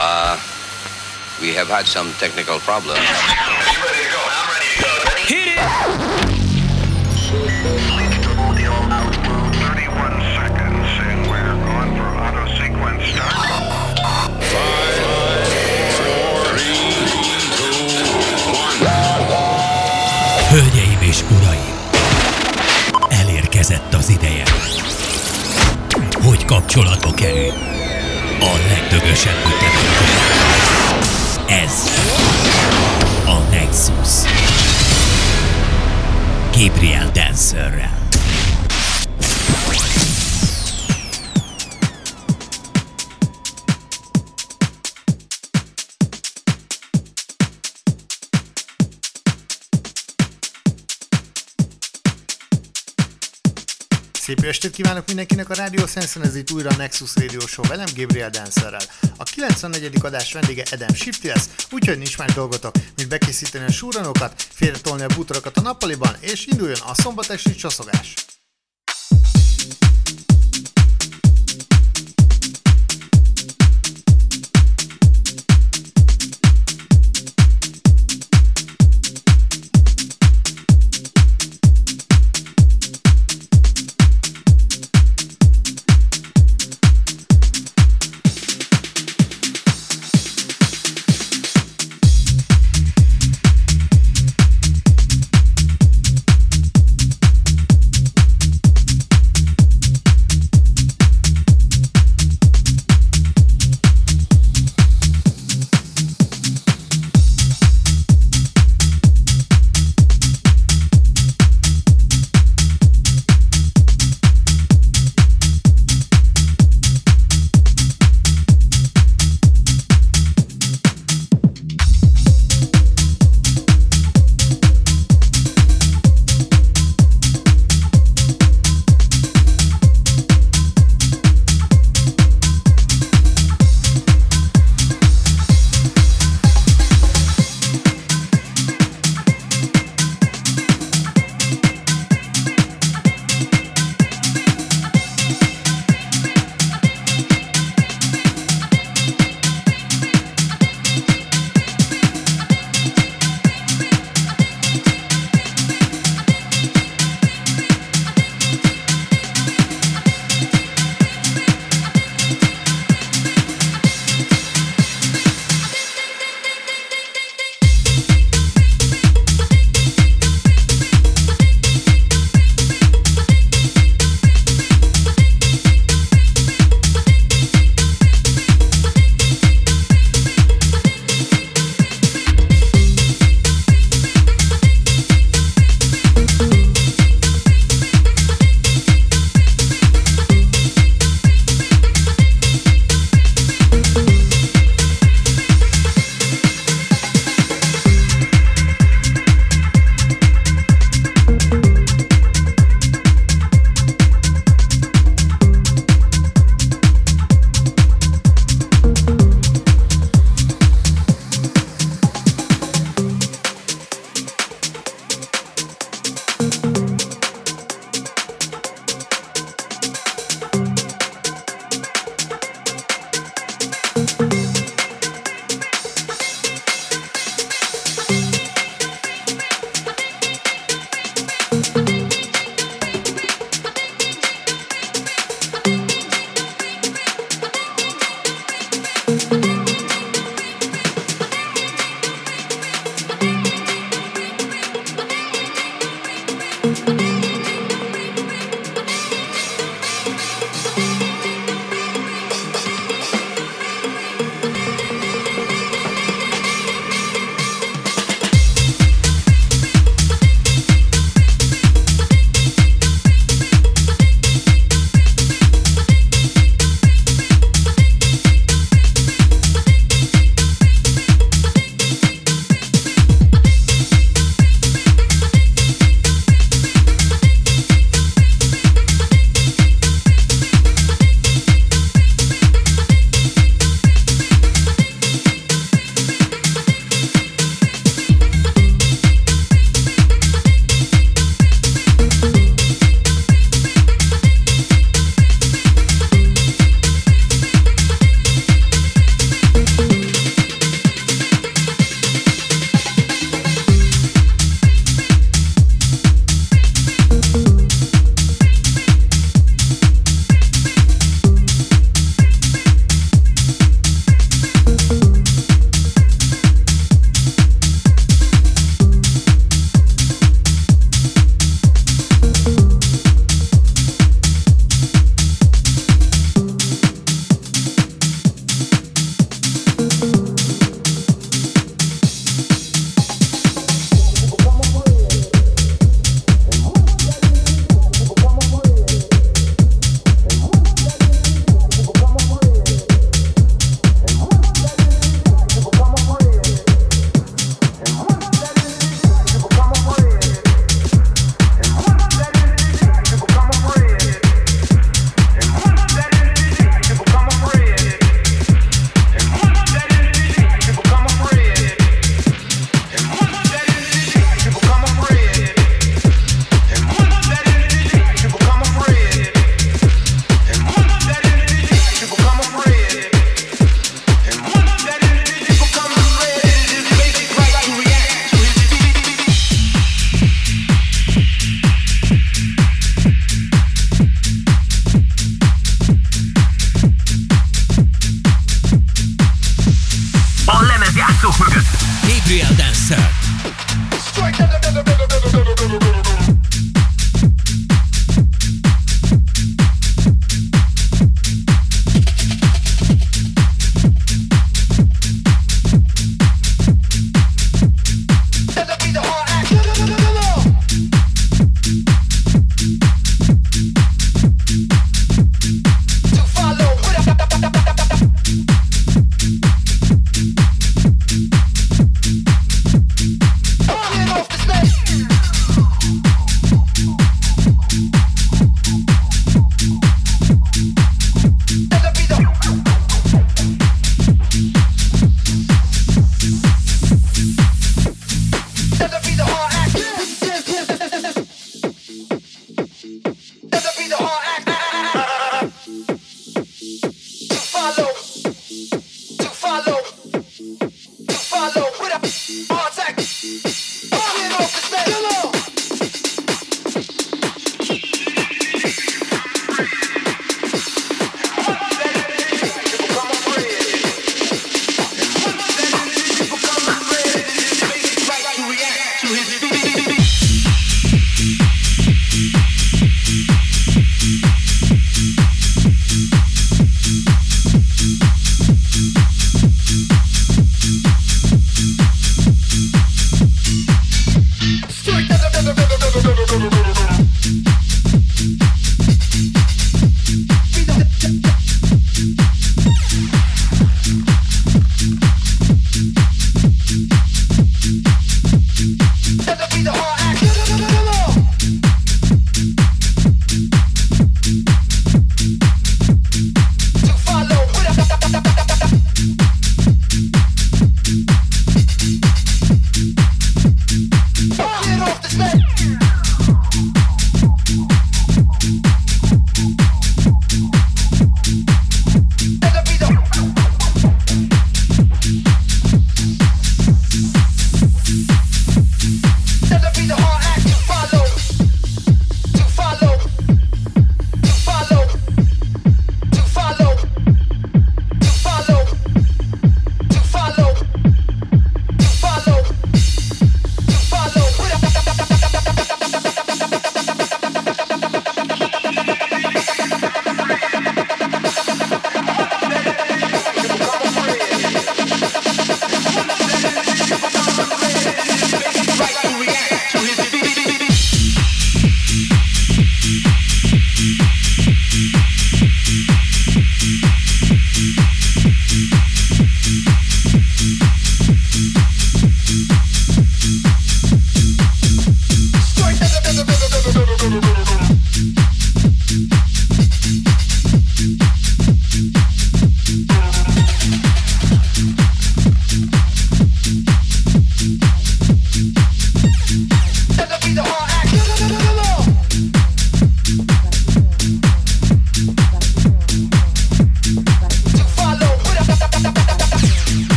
Uh, we have had some technical problems. Hit it! 31 seconds and we're on for auto sequence start. Hölgyeim és uraim! Elérkezett az ideje, hogy kapcsolatba kerül a legdögösebb ütemettel. Ez a Nexus. Gabriel Dancerrel. Szép estét kívánok mindenkinek a Rádió Sensen, ez itt újra a Nexus Radio Show velem, Gabriel Dancerrel. A 94. adás vendége Adam Shifty lesz, úgyhogy nincs más dolgotok, mint bekészíteni a súranokat, félretolni a bútorokat a nappaliban, és induljon a szombat esti csoszogás.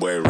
where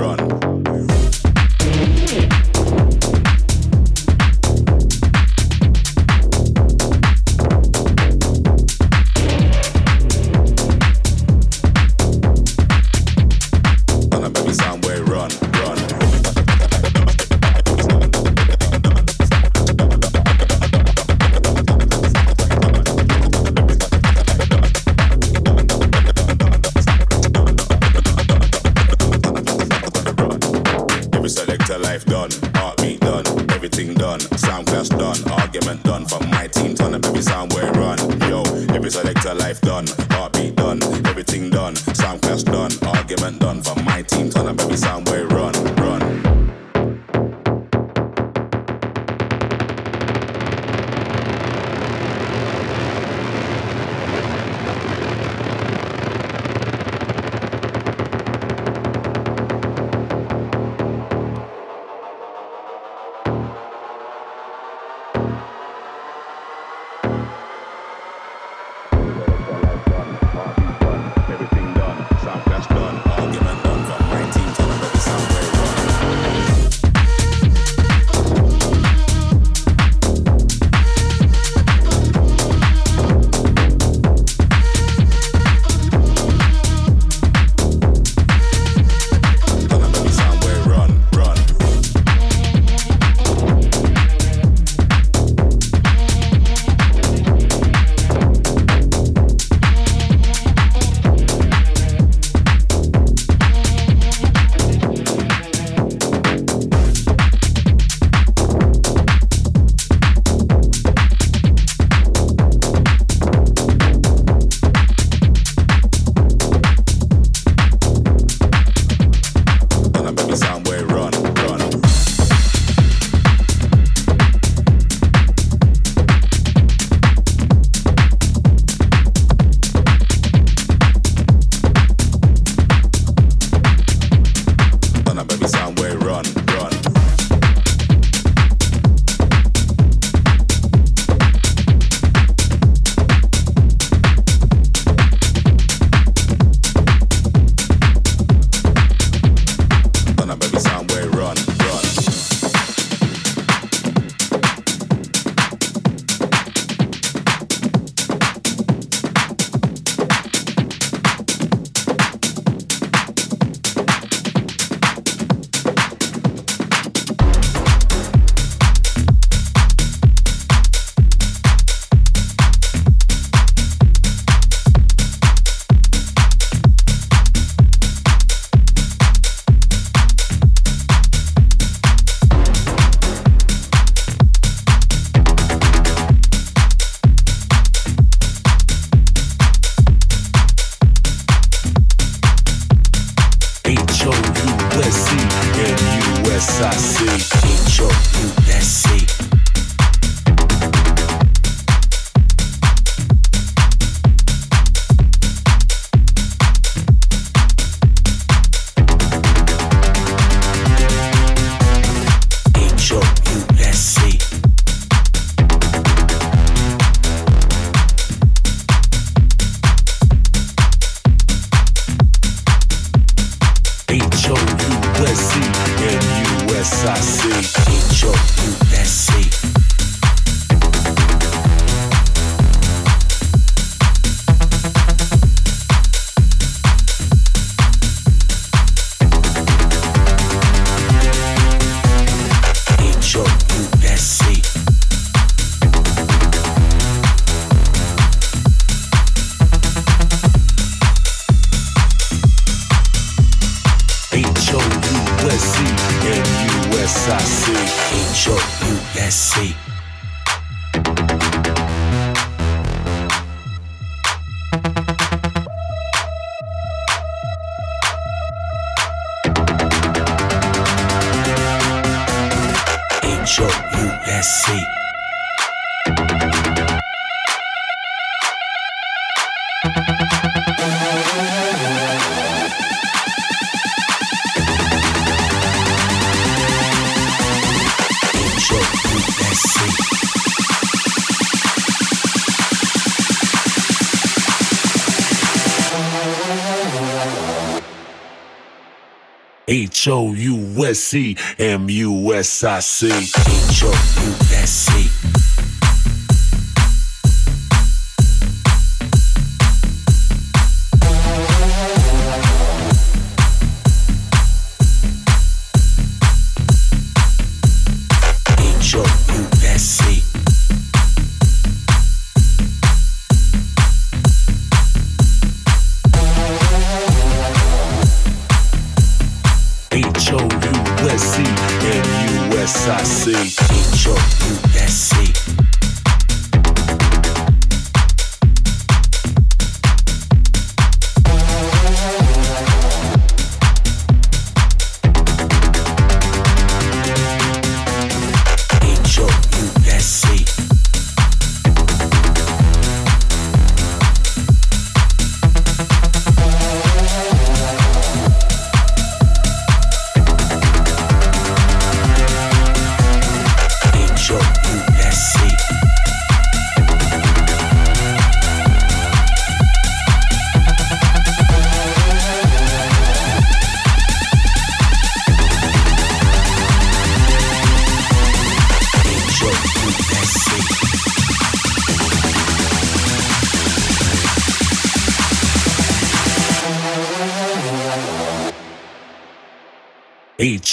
C M U S I C.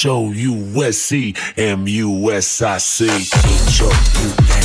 H O U S E M U S I C. H O U S E.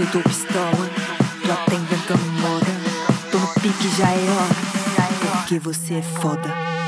hoje tô pistola. Já tá inventando moda. Tô no pique, já é hora. Porque você é foda.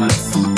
哎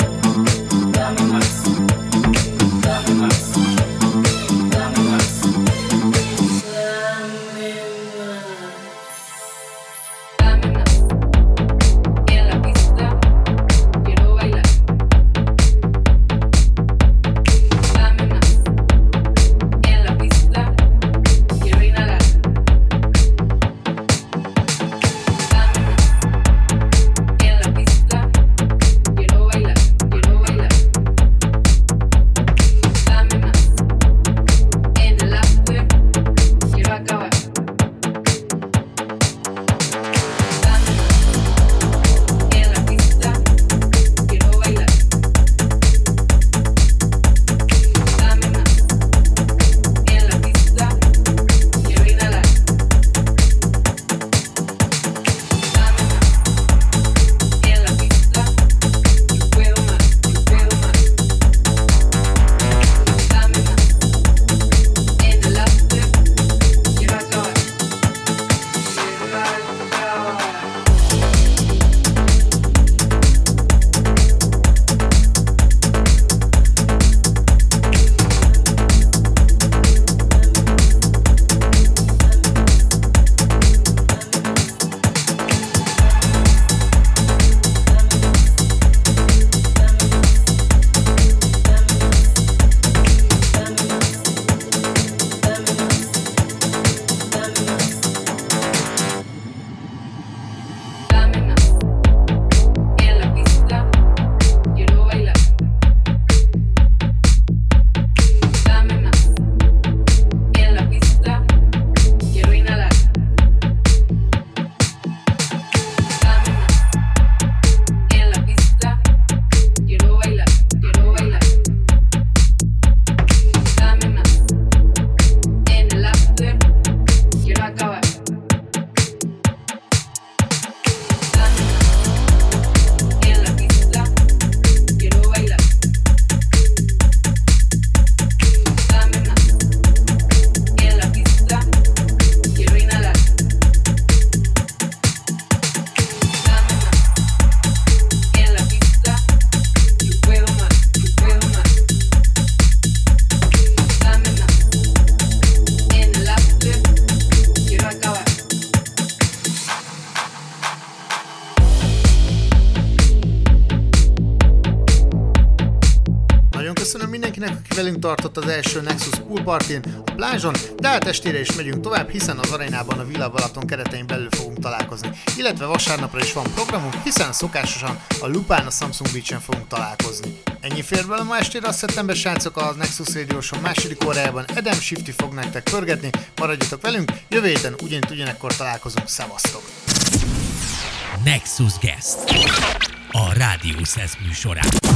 tartott az első Nexus Pool Partin, a plázson, de hát estére is megyünk tovább, hiszen az arénában a Villa Balaton keretein belül fogunk találkozni. Illetve vasárnapra is van programunk, hiszen szokásosan a Lupán a Samsung Beach-en fogunk találkozni. Ennyi fér bele ma estére, a szeptember srácok a Nexus Radio Show második órájában Edem Shifty fog nektek pörgetni, maradjatok velünk, jövő héten ugyanitt ugyanekkor találkozunk, szevasztok! Nexus Guest. A Rádió Szesz műsorán.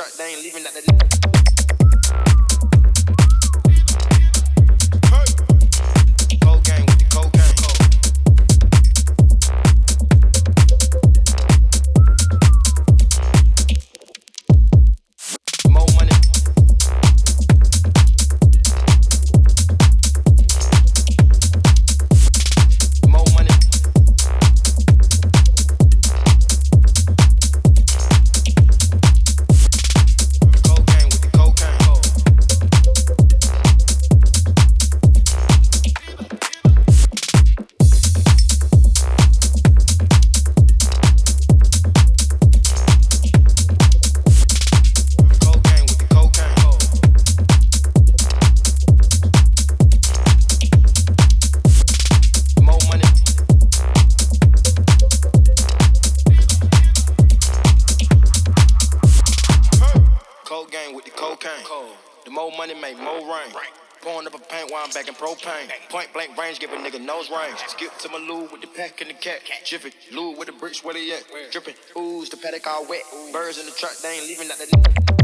shut down. pack in the cat. jiffy, Lou with the bricks, where they at? Drippin', ooze, the paddock all wet. Birds in the truck, they ain't leaving out the.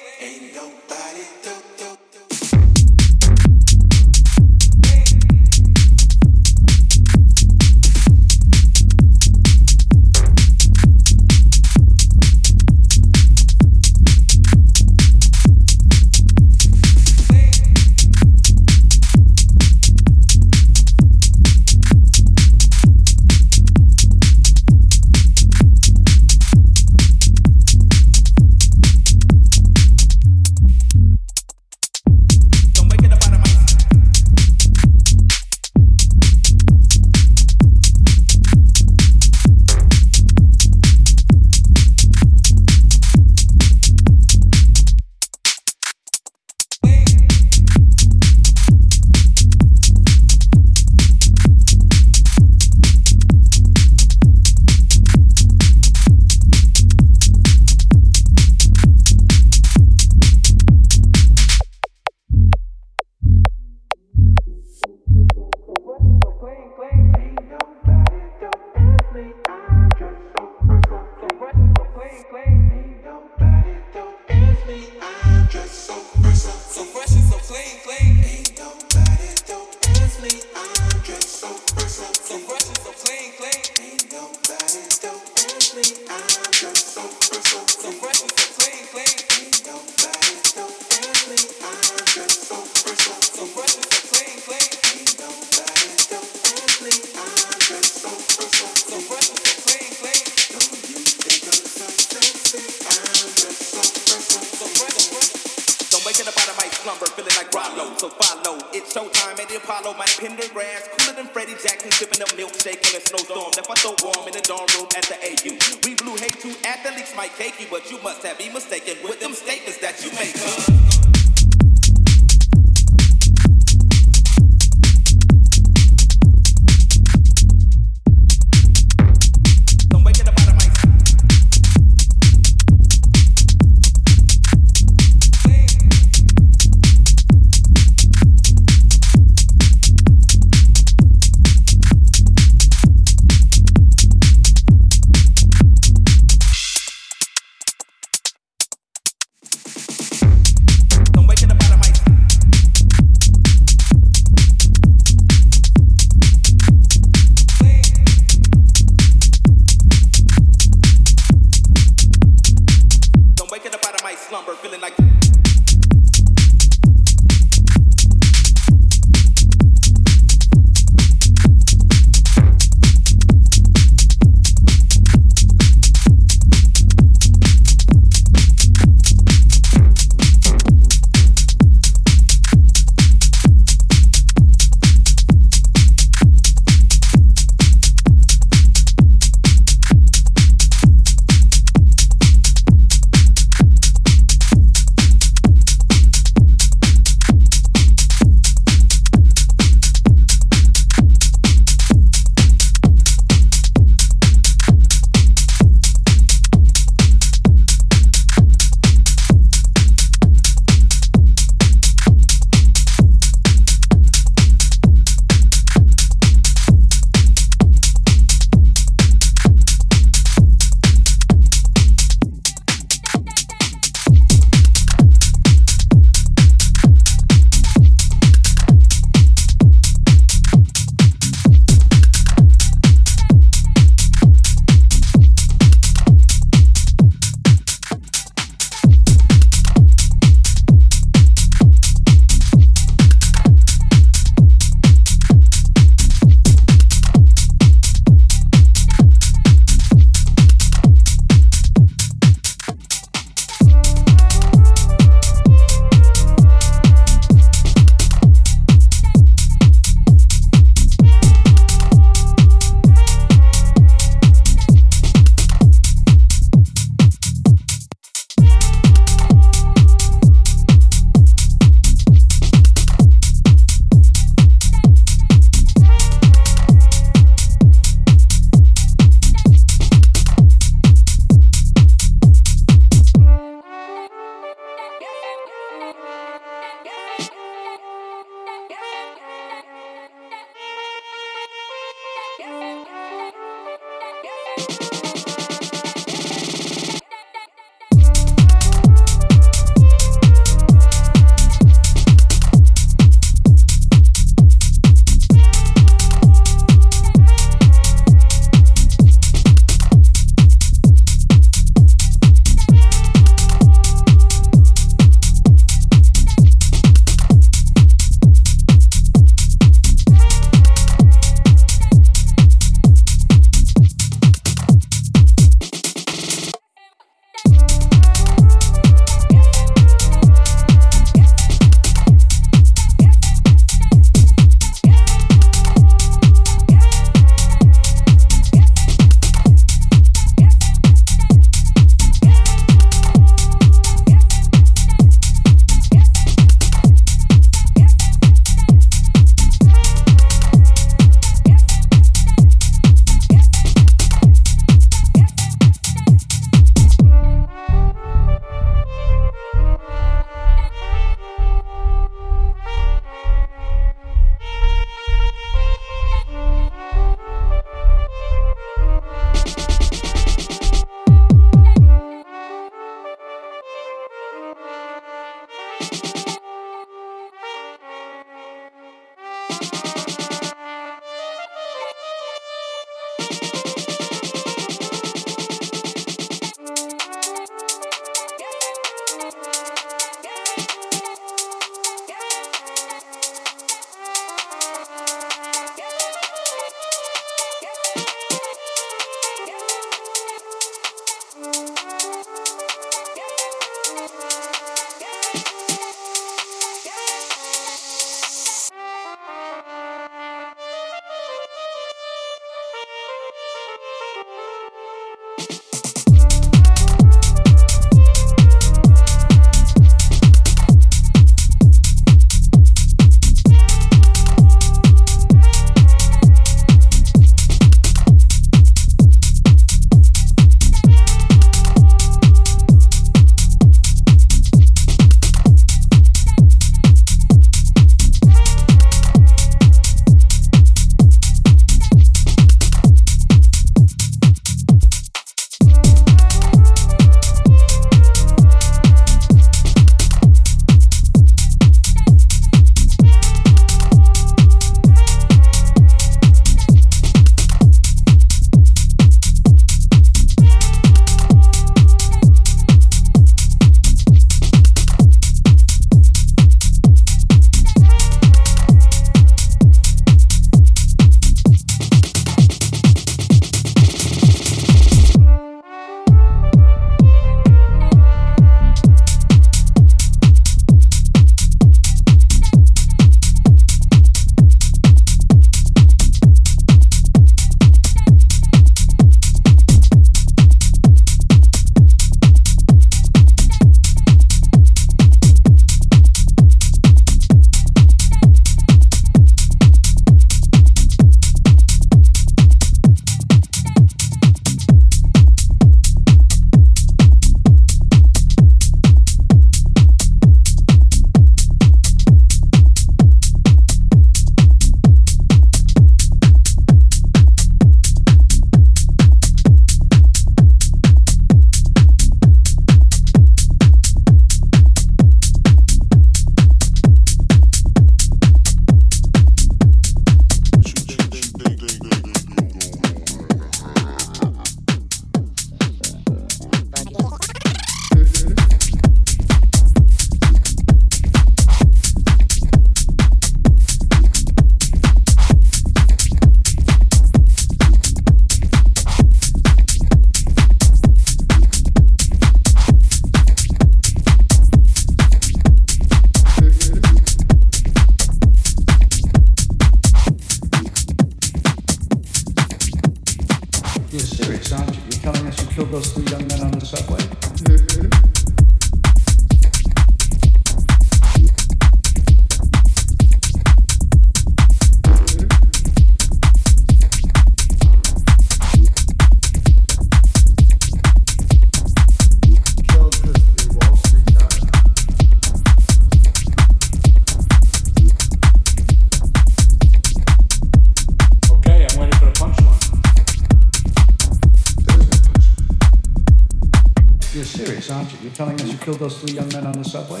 Killed those three young men on the subway?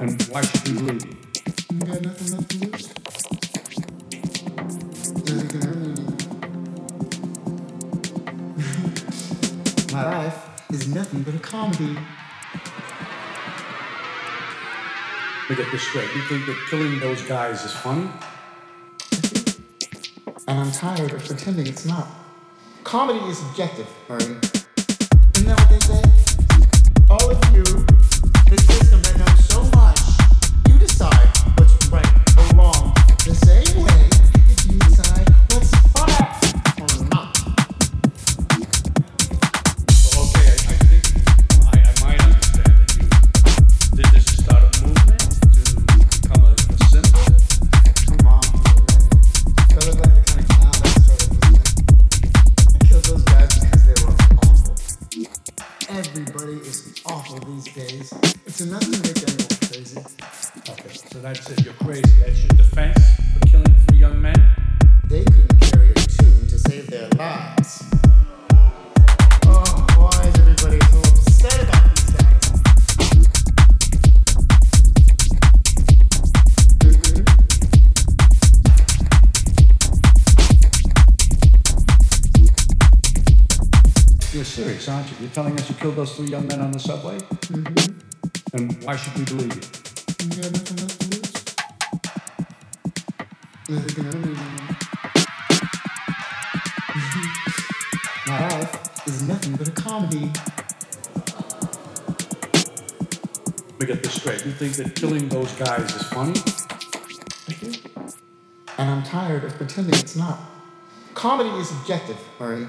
And why should we believe you? You got nothing left to lose. Nothing can hurt. My life is nothing but a comedy. Let me get this straight. You think that killing those guys is funny? And I'm tired of pretending it's not. Comedy is subjective, Murray. You're serious, aren't you? You're telling us you killed those three young men on the subway? Mm-hmm. And why should we believe you? You got nothing left to lose. Nothing can hurt. My life is nothing but a comedy. Let me get this straight. You think that killing those guys is funny? And I'm tired of pretending it's not. Comedy is subjective, Murray.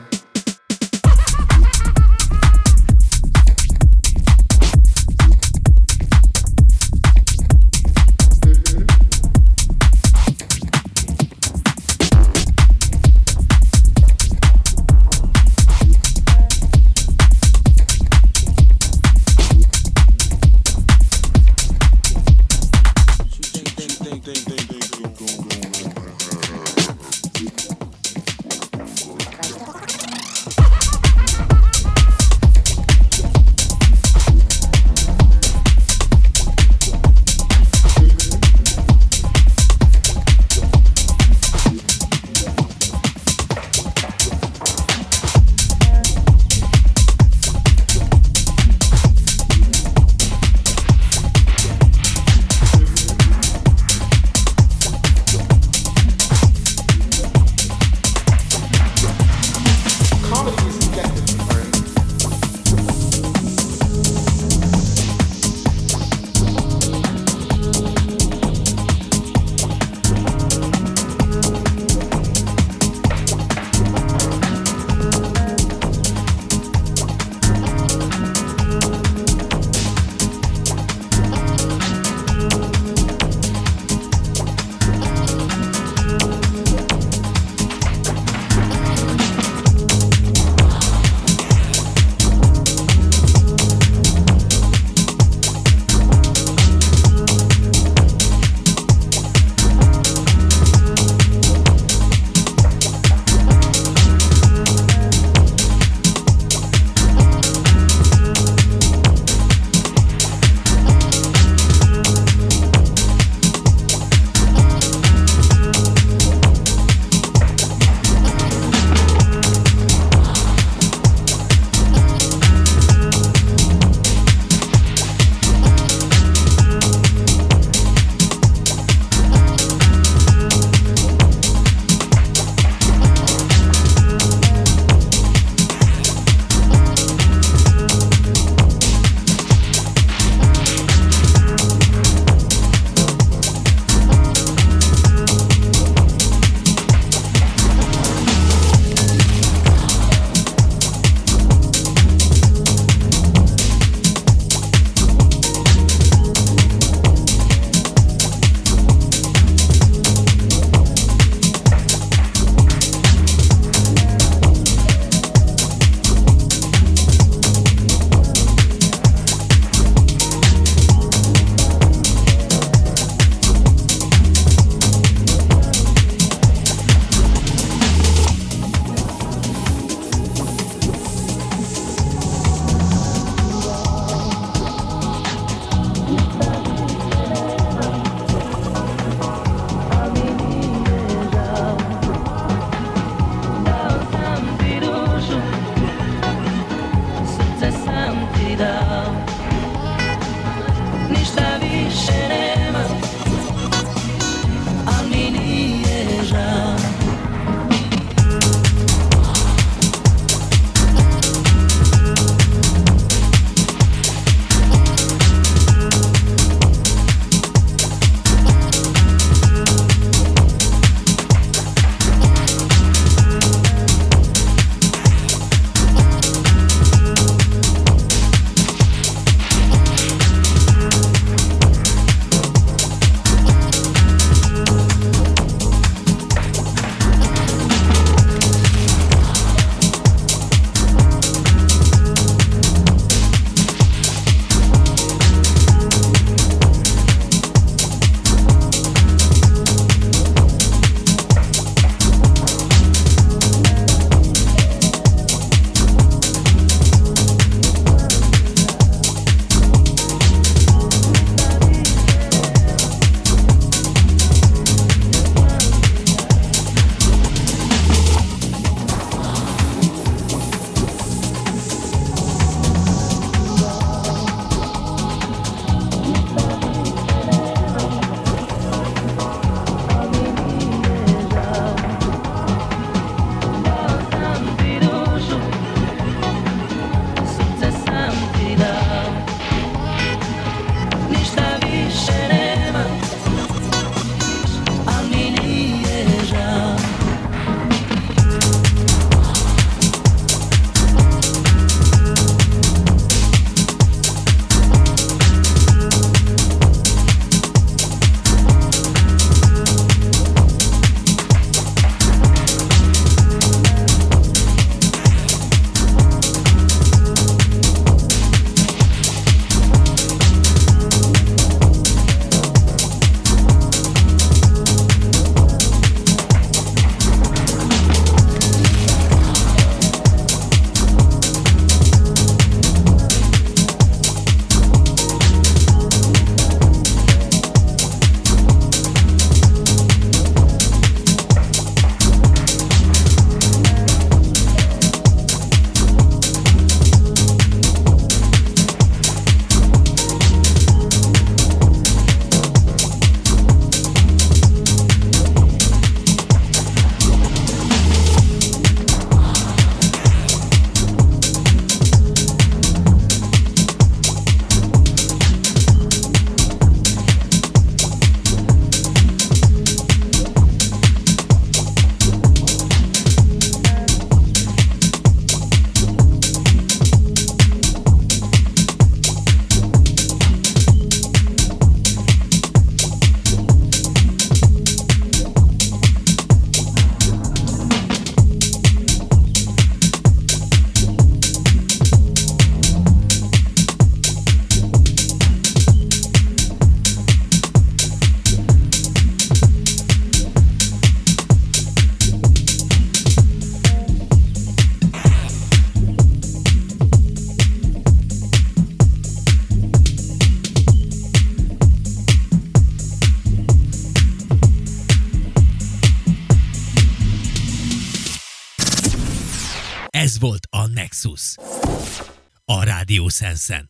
Volt a Nexus. A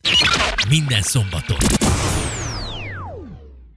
Rádió Sensen. Minden szombaton